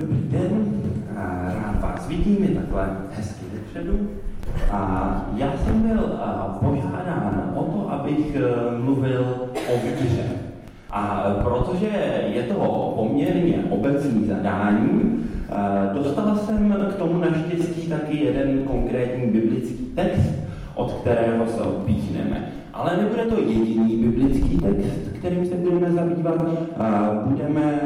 Dobrý den, rád vás vidím, je takhle hezky dopředu. A já jsem byl požádán o to, abych e, mluvil o víře. A protože je to poměrně obecný zadání, e, dostal jsem k tomu naštěstí taky jeden konkrétní biblický text, od kterého se odpíchneme. Ale nebude to jediný biblický text, kterým se budeme zabývat. Budeme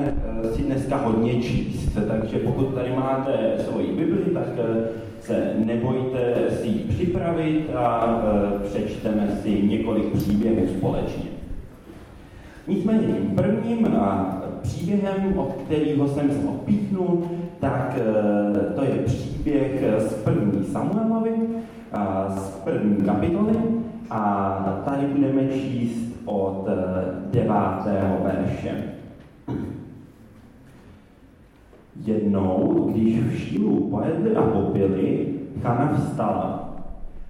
e, si dneska hodně číst, takže pokud tady máte svoji Bibli, tak e, se nebojte si ji připravit a přečteme si několik příběhů společně. Nicméně tím prvním příběhem, od kterého jsem se odpíchnul, tak to je příběh z první Samuelovi, z první kapitoly, a tady budeme číst od eh, devátého verše. Jednou, když v Šílu pojedli a popili, Chana vstala.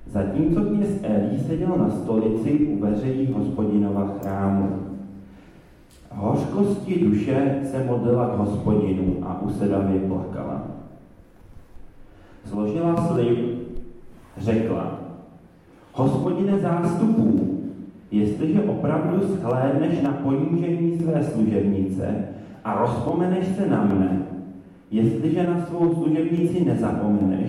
Zatímco kněz Elí seděl na stolici u veřejí hospodinova chrámu. Hořkosti duše se modlila k hospodinu a usedavě plakala. Zložila slib, řekla, Hospodine zástupů, jestliže opravdu shlédneš na ponížení své služebnice a rozpomeneš se na mne, jestliže na svou služebnici nezapomeneš,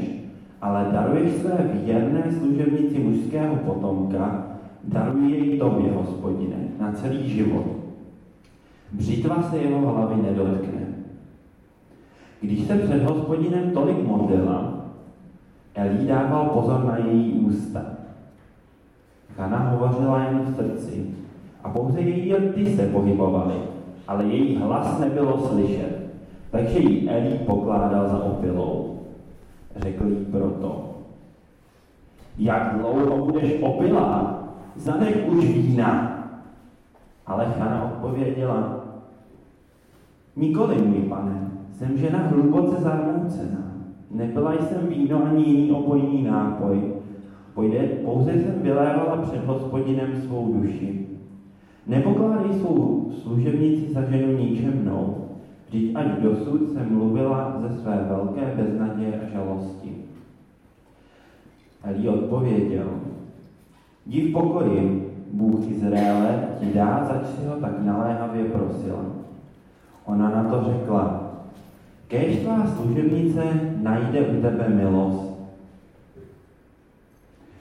ale daruješ své věrné služebnici mužského potomka, daruj jej tobě, hospodine, na celý život. Břitva se jeho hlavy nedotkne. Když se před hospodinem tolik modlila, Elí dával pozor na její ústa. Hana hovořila jen v srdci a pouze její rty se pohybovaly, ale její hlas nebylo slyšet. Takže jí Elí pokládal za opilou. Řekl jí proto, jak dlouho budeš opilá, zanech už vína. Ale Chana odpověděla, nikoli, můj pane, jsem žena hluboce zarmoucená. Nepila jsem víno ani jiný opojný nápoj, Pojde, pouze jsem vylévala před hospodinem svou duši. Nepokládej svou služebnici za ženu ničem mnou, vždyť až dosud jsem mluvila ze své velké beznaděje a žalosti. Elí odpověděl, div pokoji, Bůh Izraele ti dá, zač si ho tak naléhavě prosila. Ona na to řekla, kež tvá služebnice najde u tebe milost,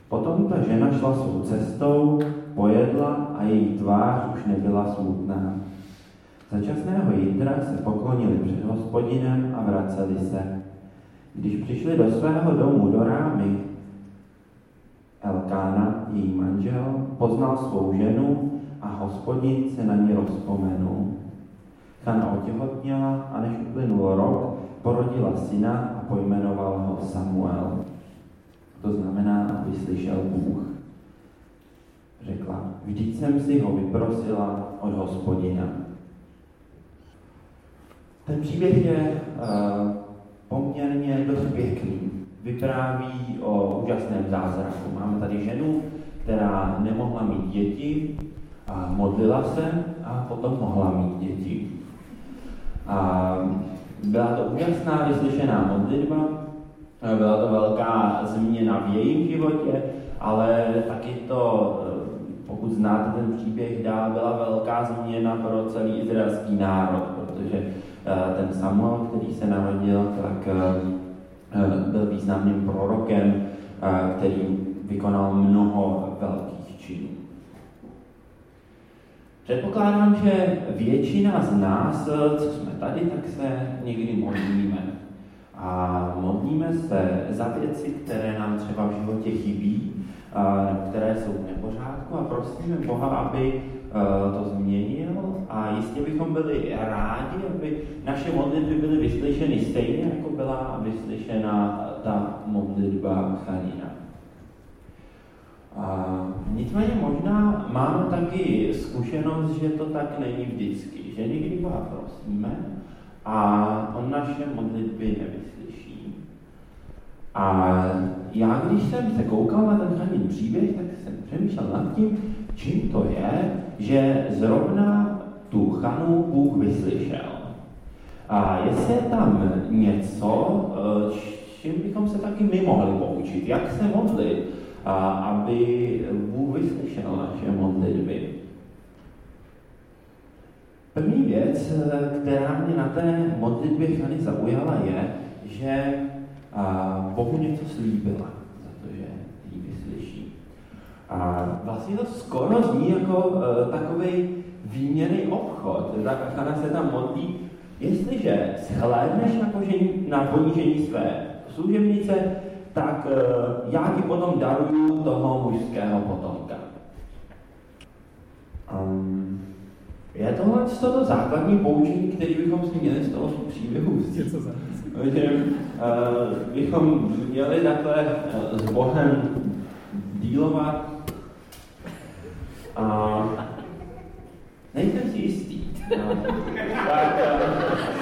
Potom ta žena šla svou cestou, pojedla a její tvář už nebyla smutná. Začasného jitra se poklonili před hospodinem a vraceli se. Když přišli do svého domu do rámy, Elkána, její manžel, poznal svou ženu a hospodin se na ní rozpomenul. Chana otěhotněla a než uplynul rok, porodila syna a pojmenovala ho Samuel. To znamená, aby slyšel Bůh. Řekla, vždyť jsem si ho vyprosila od hospodina. Ten příběh je uh, poměrně dost pěkný. Vypráví o úžasném zázraku. Máme tady ženu, která nemohla mít děti, a modlila se a potom mohla mít děti. A byla to úžasná vyslyšená modlitba, Eh, byla to velká změna v jejím životě, ale taky to, eh, pokud znáte ten příběh dál, byla velká změna pro celý izraelský národ, protože eh, ten Samuel, který se narodil, tak byl významným prorokem, který vykonal mnoho velkých Předpokládám, že většina z nás, co jsme tady, tak se někdy modlíme a modlíme se za věci, které nám třeba v životě chybí, které jsou v nepořádku a prosíme Boha, aby e, to změnil a jistě bychom byli rádi, aby naše modlitby byly vyslyšeny stejně, jako byla vyslyšena ta modlitba Chanina. Nicméně možná máme taky zkušenost, že to tak není vždycky, že někdy Boha prosíme a on naše modlitby nevyslyší. A já, když jsem se koukal na ten chanin příběh, tak jsem přemýšlel nad tím, čím to je, že zrovna tu chanu Bůh vyslyšel. A jestli je tam něco, čím bychom se taky my mohli poučit, jak se modlit, aby Bůh vyslyšel naše modlitby. První věc, která mě na té modlitbě chvíli zaujala, je, že Bohu něco slíbila za to, že ji vyslyší. A vlastně to skoro zní jako uh, takový výměný obchod. Tak Chana se tam modlí, jestliže shlédneš na, požení, na ponížení své služebnice, tak uh, já ti potom daruju toho mužského potomka. Um, je tohle to základní poučení, který bychom si měli z toho příběhu vzít. Že uh, bychom měli takhle uh, s Bohem dílovat a nejsem si jistý. No. tak, uh,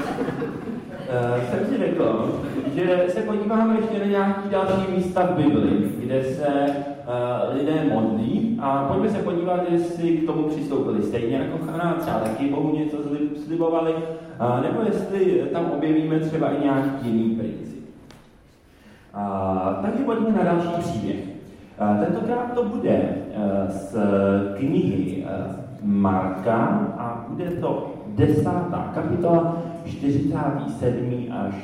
jsem si řekl, že se podíváme ještě na nějaké další místa v Bibli, kde se uh, lidé modlí a pojďme se podívat, jestli k tomu přistoupili stejně jako Chana, třeba taky Bohu něco slibovali, uh, nebo jestli tam objevíme třeba i nějaký jiný princip. Uh, takže pojďme na další příběh. Uh, tentokrát to bude z knihy Marka a bude to desátá kapitola, 47. až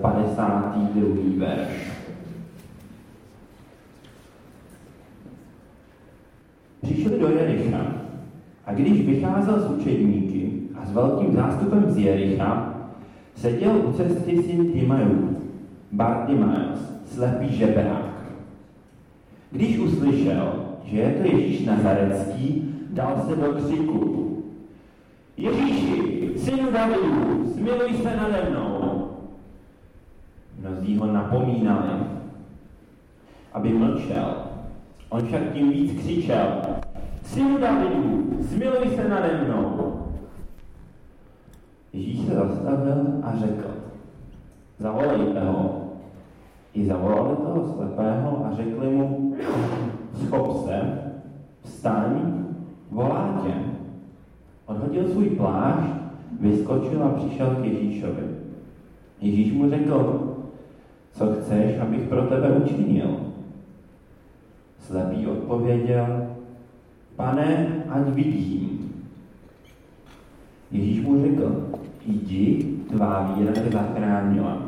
52. verš. Přišli do Jericha a když vycházel s učedníky a s velkým zástupem z Jericha, seděl u cesty syn Timajů, Bartimaeus, slepý žebrák. Když uslyšel, že je to Ježíš Nazarecký, dal se do křiku. Ježíši, synu Davidu, smiluj se nade mnou. Mnozí ho napomínali, aby mlčel. On však tím víc křičel, synu Davidu, smiluj se nade mnou. Ježíš se zastavil a řekl, zavolejte ho. I zavolali toho slepého a řekli mu, schop se, vstaň, volá tě. Odhodil svůj plášť, vyskočil a přišel k Ježíšovi. Ježíš mu řekl, co chceš, abych pro tebe učinil? Slepý odpověděl, pane, ať vidím. Ježíš mu řekl, jdi, tvá víra tě zachránila.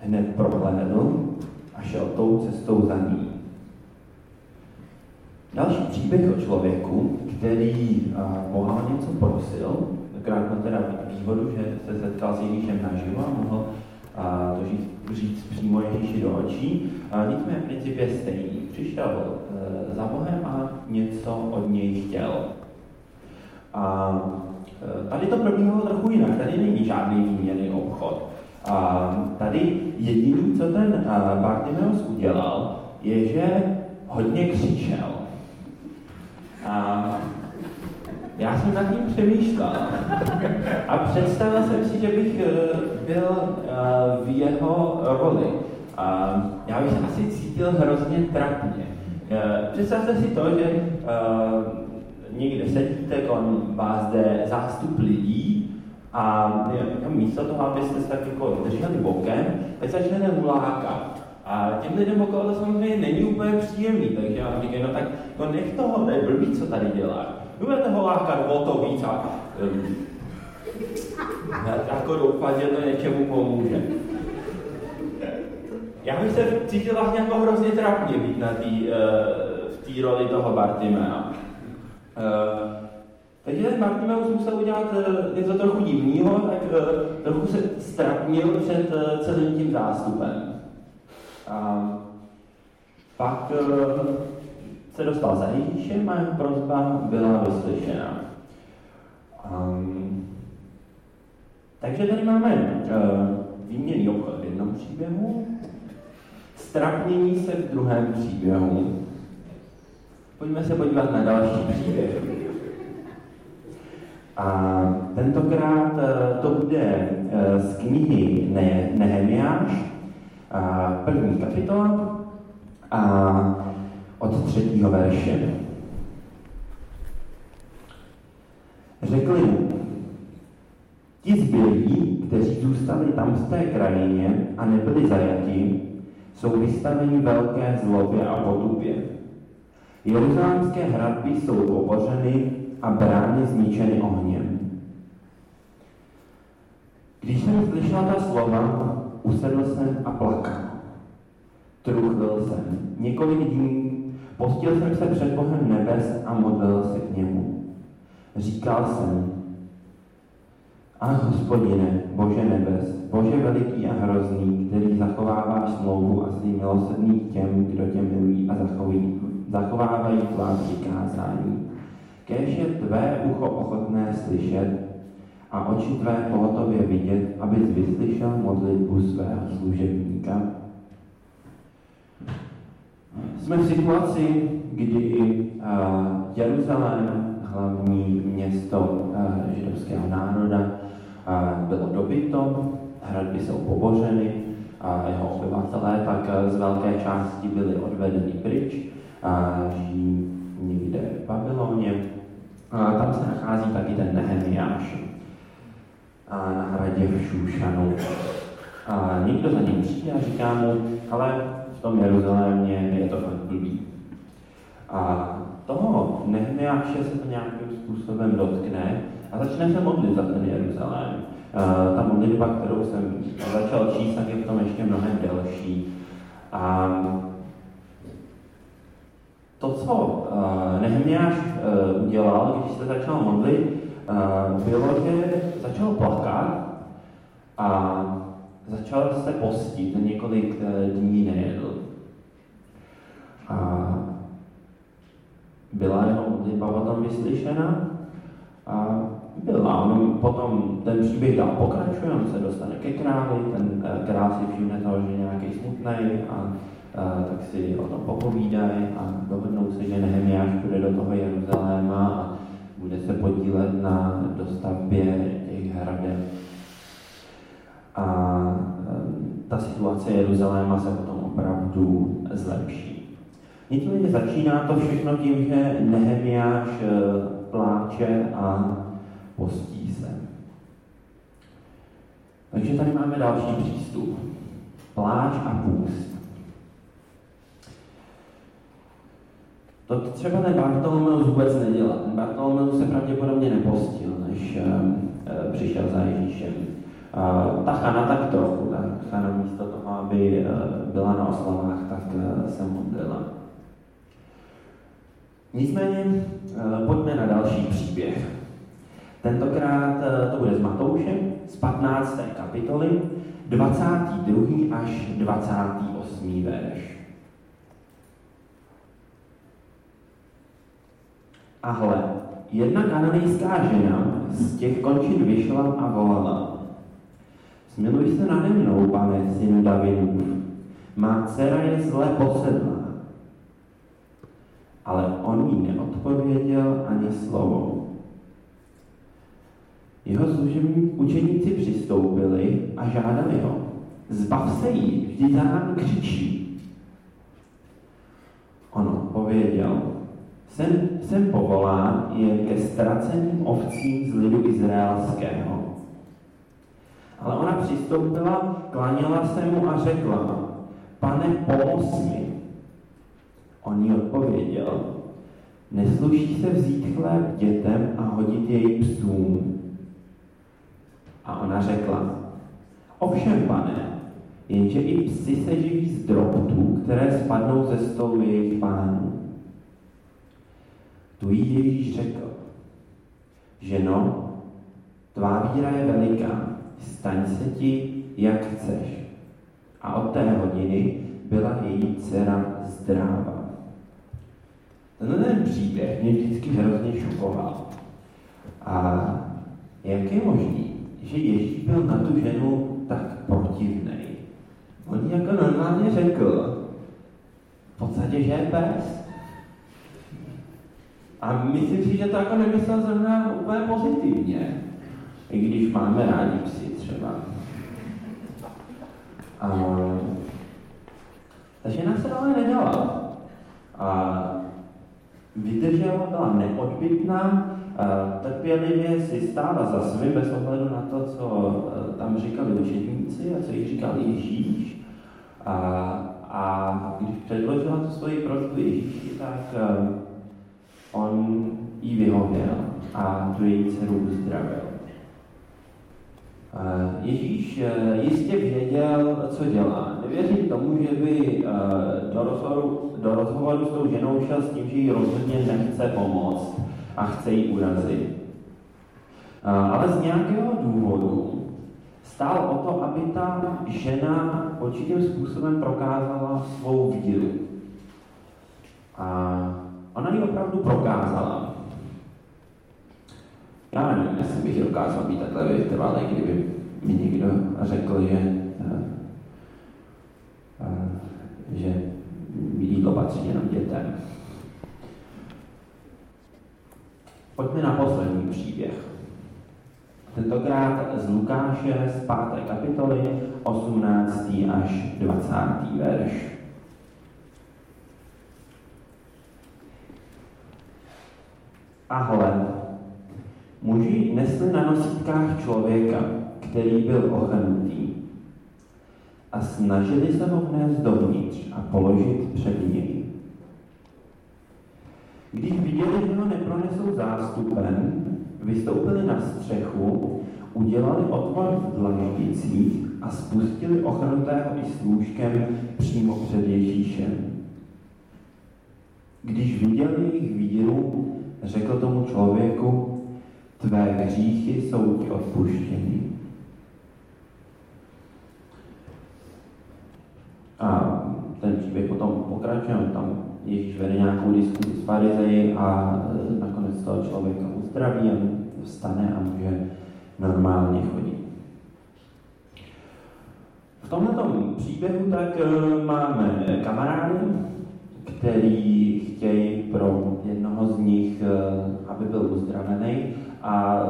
Hned prohlédl a šel tou cestou za ní. Další příběh o člověku, který Boha o něco prosil, tenkrát má teda výhodu, že se setkal s Ježíšem naživo a mohl a to říct, říct přímo Ježíši do očí. A nicméně princip je stejný. Přišel e, za Bohem a něco od něj chtěl. A tady to probíhalo trochu jinak. Tady není žádný výměný obchod. A tady jediný, co ten Bartimeus udělal, je, že hodně křičel. A já jsem nad tím přemýšlel a představil jsem si, že bych eh, byl eh, v jeho roli. A já bych se asi cítil hrozně trapně. Eh, představte si to, že někde sedíte, kolem vás jde zástup lidí a místo toho, abyste se tak jako drželi bokem, tak začnete hulákat. A těm lidem okolo to samozřejmě není úplně příjemný, takže já říkám, no tak no nech toho, to je blbý, co tady dělá. Budete ho lákat o to víc a um, jako doufat, že to něčemu pomůže. Já bych se cítil vlastně jako hrozně trapně být na tý, uh, v té roli toho Bartimea. Uh, takže ten Bartimeus musel udělat uh, něco trochu divného, tak trochu se strapnil před celým tím zástupem. A pak eh, se dostal za Ježíšem a jeho prozba byla vyslyšena. Um, takže tady máme uh, výměný obchod v jednom příběhu, strapnění se v druhém příběhu. Pojďme se podívat na další příběh. A tentokrát uh, to bude uh, z knihy ne- Nehemiáš, první kapitola a od třetího verše. Řekli mu, ti zbylí, kteří zůstali tam v té krajině a nebyli zajati, jsou vystaveni velké zlobě a potupě. Jeruzalémské hradby jsou pobořeny a brány zničeny ohněm. Když jsem slyšel ta slova, usedl jsem a plakal. Truchlil jsem několik dní, postil jsem se před Bohem nebes a modlil se k němu. Říkal jsem, a hospodine, Bože nebes, Bože veliký a hrozný, který zachováváš smlouvu a svým milosrdný těm, kdo tě milují a zachovají, zachovávají tvá přikázání. Kéž je tvé ucho ochotné slyšet a oči tvé pohotově vidět, abys vyslyšel modlitbu svého služebníka. Jsme v situaci, kdy uh, Jeruzalém, hlavní město uh, židovského národa, uh, bylo dobyto, hradby jsou pobořeny, a jeho obyvatelé tak z velké části byli odvedeni pryč, a žijí někde v Babyloně. A tam se nachází taky ten Nehemiáš na hradě v Šúšanu. A někdo za ním přijde a říká mu, ale v tom Jeruzalémě je to fakt blbý. A toho Nehemiáše se to nějakým způsobem dotkne a začne se modlit za ten Jeruzalém. Uh, ta modlitba, kterou jsem začal číst, tak je v tom ještě mnohem delší. A to, co uh, Nehemiáš uh, udělal, když se začal modlit, bylo, že začal plakat a začal se postit, několik uh, dní nejedl. A byla jeho modlitba potom vyslyšena a byla. On potom ten příběh dál pokračuje, on se dostane ke králi, ten král si všimne toho, že je nějaký smutný a tak si o tom popovídají a dohodnou se, že Nehemiáš půjde do toho Jeruzaléma a bude se podílet na dostavbě těch hradeb. A ta situace Jeruzaléma se potom opravdu zlepší. Nicméně začíná to všechno tím, že Nehemiáš e, pláče a postí se. Takže tady máme další přístup. Pláč a půst. To třeba ten Bartolomeus vůbec nedělal. Ten Bartolomeus se pravděpodobně nepostil, než uh, přišel za Ježíšem. Uh, ta Chana tak trochu, ta Chana místo toho, aby uh, byla na oslavách, tak uh, se modlila. Nicméně uh, pojďme na další příběh. Tentokrát uh, to bude z Matouše, z 15. kapitoly, 22. až 28. verš. A hle, jedna kananejská žena z těch končin vyšla a volala. Smiluj se nade mnou, pane, synu Davidův. Má dcera je zle posedlá. Ale on jí neodpověděl ani slovo. Jeho služební učeníci přistoupili a žádali ho. Zbav se jí, vždyť za nám křičí. On odpověděl, jsem, jsem povolán jen ke ztraceným ovcím z lidu izraelského. Ale ona přistoupila, klaněla se mu a řekla, pane, pomoz mi. On jí odpověděl, nesluší se vzít chléb dětem a hodit jej psům. A ona řekla, ovšem, pane, jenže i psi se živí z drobtů, které spadnou ze stolu jejich pánů. Tu jí Ježíš řekl, ženo, tvá víra je veliká, staň se ti, jak chceš. A od té hodiny byla její dcera zdráva. Tenhle ten příběh mě vždycky hrozně šokoval. A jak je možný, že Ježíš byl na tu ženu tak protivný? On jako normálně řekl, v podstatě, že je pes. A myslím si, že to jako nemyslel zrovna úplně pozitivně. I když máme rádi psy třeba. A ta žena se ale nedala. A vydržela, byla neodbytná trpělivě si stála za svým bez ohledu na to, co tam říkali učedníci a co jich říkal Ježíš. A, a když předložila tu svoji prosbu Ježíši, tak on jí vyhověl a tu její dceru uzdravil. Ježíš eh, jistě věděl, co dělá. Nevěřím tomu, že by eh, do rozhovoru, do rozhovoru s tou ženou šel s tím, že jí rozhodně nechce pomoct a chce jí urazit. Eh, ale z nějakého důvodu stál o to, aby ta žena určitým způsobem prokázala svou víru. A ona ji opravdu prokázala. Já nevím, jestli bych dokázal být takhle vytrvalý, kdyby mi někdo řekl, že, eh, eh, že jídlo patří jenom dětem. Pojďme na poslední příběh. Tentokrát z Lukáše z 5. kapitoly 18. až 20. verš. A hle, Muži nesli na nosítkách člověka, který byl ochrnutý a snažili se ho vnést dovnitř a položit před něj. Když viděli, že ho nepronesou zástupem, vystoupili na střechu, udělali otvor v dlaždicích a spustili ochrnutého i s lůžkem přímo před Ježíšem. Když viděli jejich víru, řekl tomu člověku, tvé hříchy jsou ti odpuštěny. A ten příběh potom pokračuje, tam Ježíš vede nějakou diskuzi s farizeji a e, nakonec toho člověka uzdraví a vstane a může normálně chodit. V tomto příběhu tak e, máme kamarády, který chtějí pro jednoho z nich, e, aby byl uzdravený, a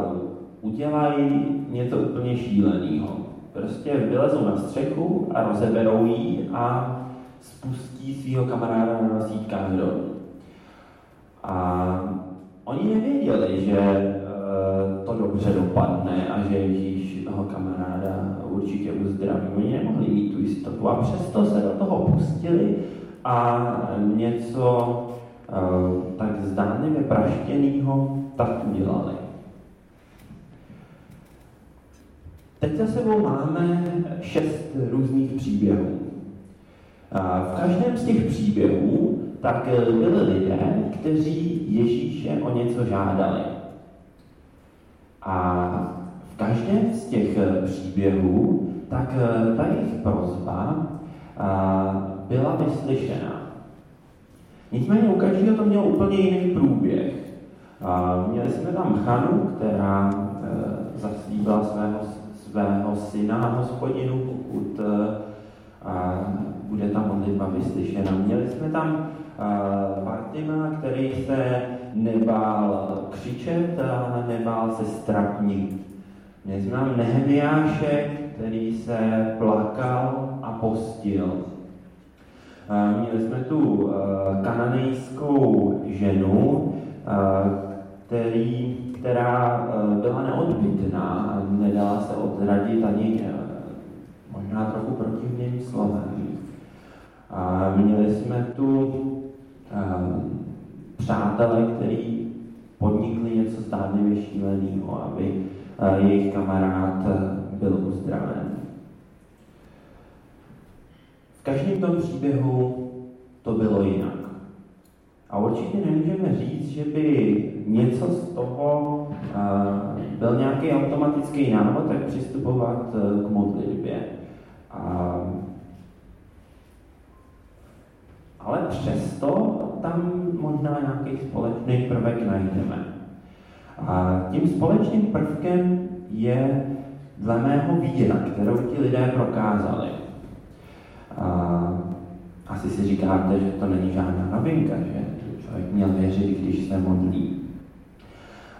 udělají něco úplně šíleného. Prostě vylezou na střechu a rozeberou ji a spustí svého kamaráda na nosítkách dolů. A oni nevěděli, že e, to dobře dopadne a že Ježíš toho kamaráda určitě uzdraví. Oni nemohli mít tu jistotu a přesto se do toho pustili a něco e, tak zdánlivě praštěného tak udělali. Teď za sebou máme šest různých příběhů. A v každém z těch příběhů tak byli lidé, kteří Ježíše o něco žádali. A v každém z těch příběhů tak ta jejich prozba byla vyslyšena. Nicméně u každého to mělo úplně jiný průběh. Měli jsme tam Chanu, která e, zaslíbila svého svého syna hospodinu, pokud uh, bude ta modlitba vyslyšena. Měli jsme tam Bartima, který se nebál křičet a nebál se. Měli jsme tam Nehemiáše, který se plakal a postil. Uh, měli jsme tu kananejskou ženu, který která eh, byla a nedala se odradit ani eh, možná trochu protivným slovem. A měli jsme tu eh, přátelé, kteří podnikli něco zdánlivě šíleného, aby jejich kamarád byl uzdraven. V každém tom příběhu to bylo jinak. A určitě nemůžeme říct, že by něco z toho uh, byl nějaký automatický návod, jak přistupovat uh, k modlitbě. Ale přesto tam možná nějaký společný prvek najdeme. A tím společným prvkem je dle mého víra, kterou ti lidé prokázali. A asi si říkáte, že to není žádná novinka, že člověk měl věřit, když se modlí.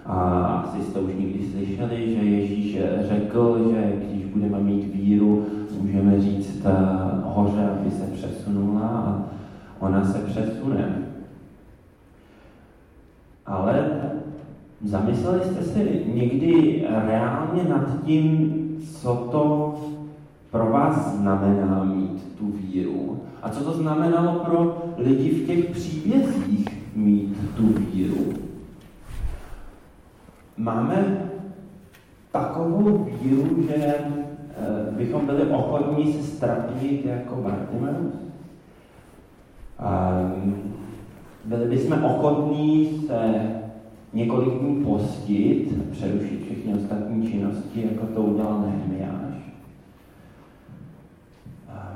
A asi jste už někdy slyšeli, že Ježíš řekl, že když budeme mít víru, můžeme říct hoře, aby se přesunula a ona se přesune. Ale Zamysleli jste si někdy reálně nad tím, co to pro vás znamená mít tu víru? A co to znamenalo pro lidi v těch příbězích mít tu víru? Máme takovou víru, že eh, bychom byli ochotní se ztratit jako Bartimeus? Byli bychom ochotní se několik dní postit, přerušit všechny ostatní činnosti, jako to udělal Nehemiáš.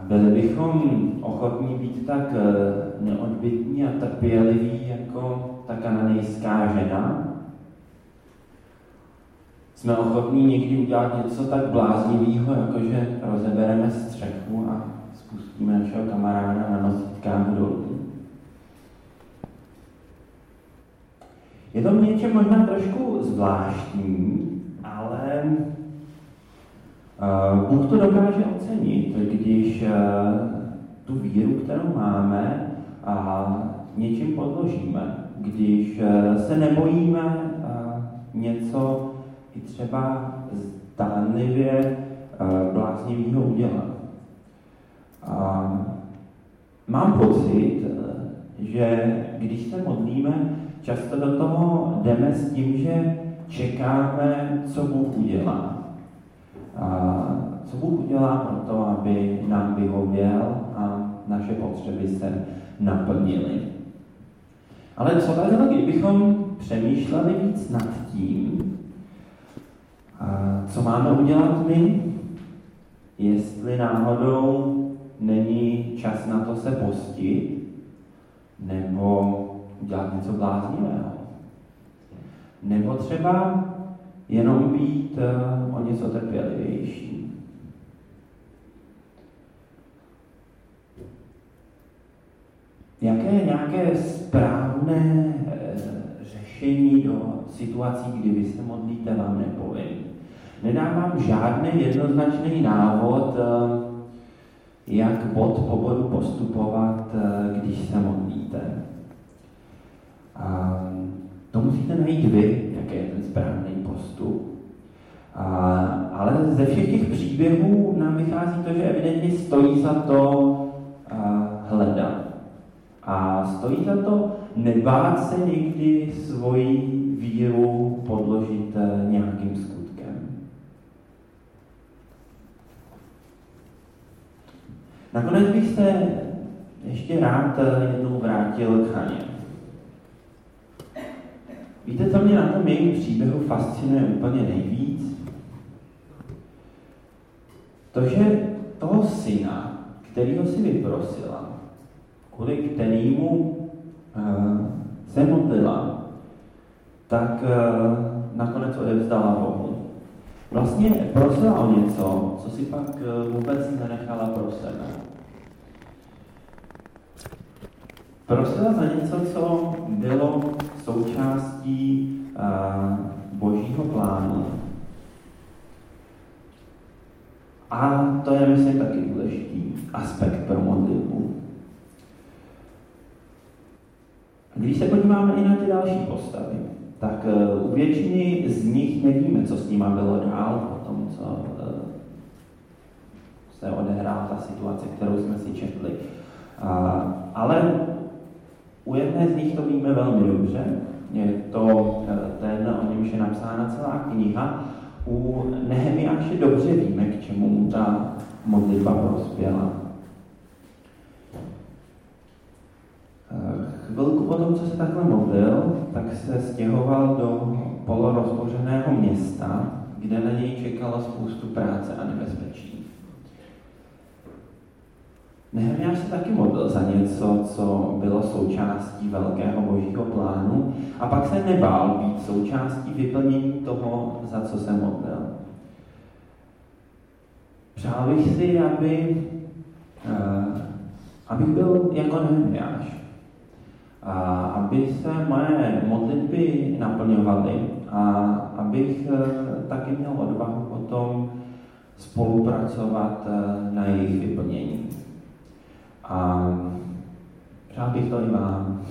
Byli bychom ochotní být tak eh, neodbitní a trpěliví jako ta kananejská žena. Jsme ochotní někdy udělat něco tak bláznivého, jako že rozebereme střechu a spustíme našeho kamaráda na nosítkách dolů. Je to v něčem možná trošku zvláštní, ale uh, Bůh to dokáže ocenit, když uh, tu víru, kterou máme, a něčím podložíme. Když uh, se nebojíme něco i třeba zdánlivě uh, bláznivého udělat. Uh, mám pocit, že když se modlíme, často do toho jdeme s tím, že čekáme, co Bůh udělá. A co Bůh udělá pro to, aby nám vyhověl a naše potřeby se naplnily. Ale co takhle, kdybychom přemýšleli víc nad tím, co máme udělat my, jestli náhodou není čas na to se postit, nebo udělat něco bláznivého. Nebo třeba jenom být uh, o něco trpělivější. Jaké nějaké správné e, řešení do situací, kdy vy se modlíte, vám nepovím. Nedávám žádný jednoznačný návod, e, jak bod po bodu postupovat, e, když se modlíte. A to musíte najít vy, jaký je ten správný postup. A, ale ze všech těch příběhů nám vychází to, že evidentně stojí za to a, hledat. A stojí za to nebát se někdy svoji víru podložit nějakým skutkem. Nakonec bych se ještě rád e, jednou vrátil k Haně. Víte, co mě na tom jejím příběhu fascinuje úplně nejvíc? To, že toho syna, kterýho si vyprosila, kvůli kterýmu uh, se modlila, tak uh, nakonec odevzdala Bohu. Vlastně prosila o něco, co si pak uh, vůbec nenechala pro sebe. Prosila za něco, co bylo součástí uh, božího plánu. A to je, myslím, taky důležitý aspekt pro modlitbu. Když se podíváme i na ty další postavy, tak u většiny z nich nevíme, co s nima bylo dál po tom, co uh, se odehrála ta situace, kterou jsme si četli. Ale u jedné z nich to víme velmi dobře, je to eh, ten, o němž je napsána celá kniha. U Nehemiáše dobře víme, k čemu mu ta modlitba prospěla. Eh, chvilku po tom, co se takhle modlil, tak se stěhoval do polorozbořeného města, kde na něj čekala spoustu práce a nebezpečí. Nehemiáš se taky modlil za něco, co bylo součástí velkého božího plánu a pak se nebál být součástí vyplnění toho, za co se modlil. Přál bych si, aby, uh, abych byl jako Nehemiáš. Aby se moje modlitby naplňovaly a abych uh, taky měl odvahu potom spolupracovat uh, na jejich vyplnění. A přál bych to i vám.